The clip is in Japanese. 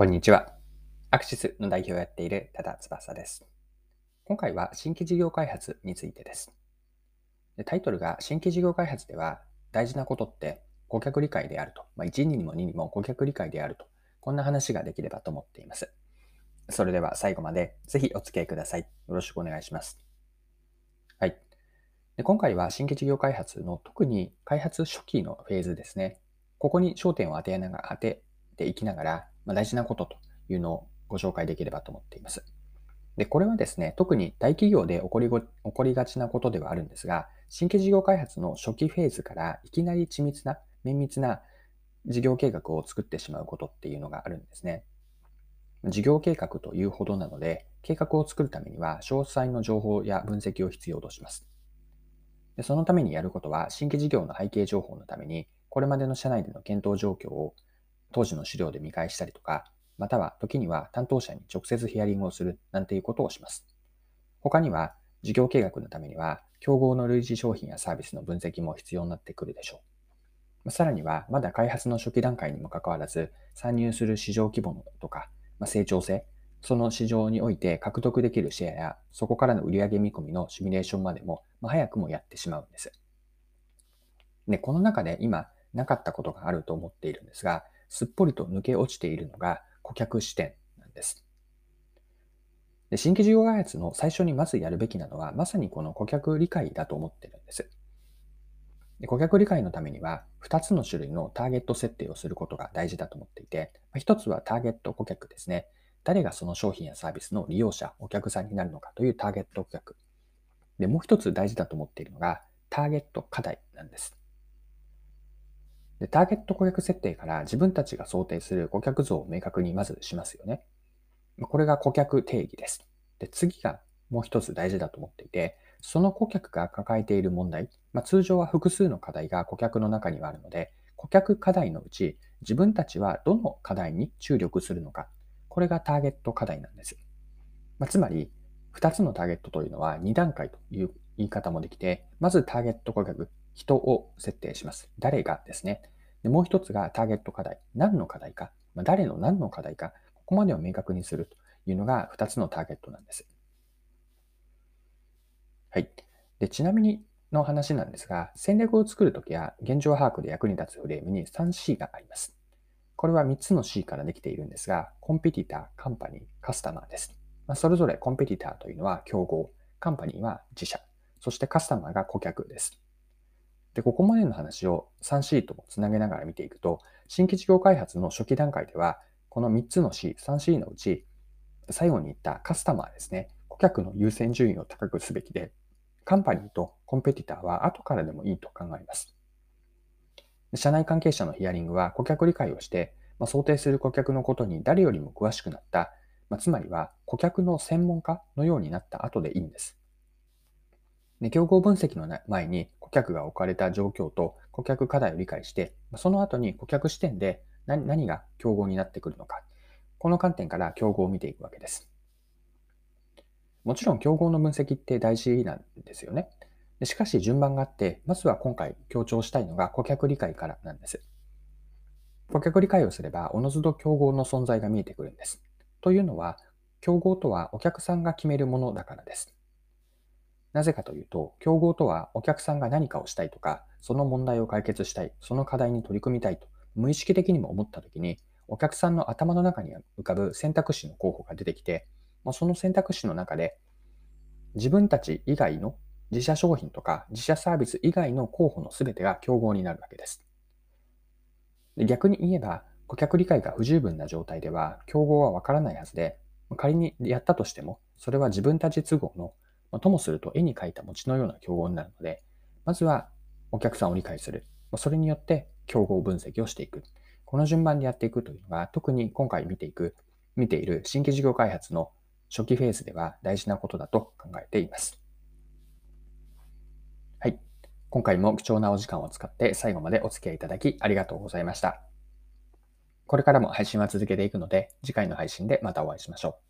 こんにちは。アクシスの代表をやっている多田翼です。今回は新規事業開発についてです。タイトルが新規事業開発では大事なことって顧客理解であると。まあ、1にも2にも顧客理解であると。こんな話ができればと思っています。それでは最後までぜひお付き合いください。よろしくお願いします。はい。で今回は新規事業開発の特に開発初期のフェーズですね。ここに焦点を当てながら当てていきながら、まあ、大事なことというのをご紹介できればと思っています。で、これはですね、特に大企業で起こりご起こりがちなことではあるんですが、新規事業開発の初期フェーズからいきなり緻密な、綿密な事業計画を作ってしまうことっていうのがあるんですね。事業計画というほどなので、計画を作るためには詳細の情報や分析を必要とします。でそのためにやることは、新規事業の背景情報のために、これまでの社内での検討状況を当時の資料で見返したりとか、または時には担当者に直接ヒアリングをするなんていうことをします。他には、事業計画のためには、競合の類似商品やサービスの分析も必要になってくるでしょう。さらには、まだ開発の初期段階にもかかわらず、参入する市場規模のとか、ま成長性、その市場において獲得できるシェアや、そこからの売上見込みのシミュレーションまでも、ま早くもやってしまうんです。で、この中で今、なかったことがあると思っているんですが、すっぽりと抜け落ちているのが顧客視点なんです。で新規事業開発の最初にまずやるべきなのは、まさにこの顧客理解だと思ってるんです。で顧客理解のためには、2つの種類のターゲット設定をすることが大事だと思っていて、1つはターゲット顧客ですね。誰がその商品やサービスの利用者、お客さんになるのかというターゲット顧客。で、もう一つ大事だと思っているのが、ターゲット課題なんです。で、ターゲット顧客設定から自分たちが想定する顧客像を明確にまずしますよね。これが顧客定義です。で、次がもう一つ大事だと思っていて、その顧客が抱えている問題、まあ、通常は複数の課題が顧客の中にはあるので、顧客課題のうち自分たちはどの課題に注力するのか、これがターゲット課題なんです。まあ、つまり、2つのターゲットというのは2段階という言い方もできて、まずターゲット顧客、人を設定します。誰がですね。でもう一つがターゲット課題。何の課題か。まあ、誰の何の課題か。ここまでを明確にするというのが二つのターゲットなんです。はい。でちなみにの話なんですが、戦略を作るときや現状把握で役に立つフレームに 3C があります。これは3つの C からできているんですが、コンペティター、カンパニー、カスタマーです。まあ、それぞれコンペティターというのは競合、カンパニーは自社、そしてカスタマーが顧客です。で、ここまでの話を 3C ともつなげながら見ていくと、新規事業開発の初期段階では、この3つの C、3C のうち、最後に言ったカスタマーですね。顧客の優先順位を高くすべきで、カンパニーとコンペティターは後からでもいいと考えます。社内関係者のヒアリングは顧客理解をして、まあ、想定する顧客のことに誰よりも詳しくなった、まあ、つまりは顧客の専門家のようになった後でいいんです。で競合分析の前に顧客が置かれた状況と顧客課題を理解して、その後に顧客視点で何何が競合になってくるのか、この観点から競合を見ていくわけです。もちろん競合の分析って大事なんですよね。しかし順番があって、まずは今回強調したいのが顧客理解からなんです。顧客理解をすれば、おのずと競合の存在が見えてくるんです。というのは、競合とはお客さんが決めるものだからです。なぜかというと、競合とはお客さんが何かをしたいとか、その問題を解決したい、その課題に取り組みたいと、無意識的にも思ったときに、お客さんの頭の中に浮かぶ選択肢の候補が出てきて、その選択肢の中で、自分たち以外の自社商品とか自社サービス以外の候補の全てが競合になるわけです。逆に言えば、顧客理解が不十分な状態では、競合はわからないはずで、仮にやったとしても、それは自分たち都合のまあ、ともすると絵に描いた餅のような競合になるので、まずはお客さんを理解する。まあ、それによって競合分析をしていく。この順番でやっていくというのが、特に今回見ていく、見ている新規事業開発の初期フェーズでは大事なことだと考えています。はい。今回も貴重なお時間を使って最後までお付き合いいただきありがとうございました。これからも配信は続けていくので、次回の配信でまたお会いしましょう。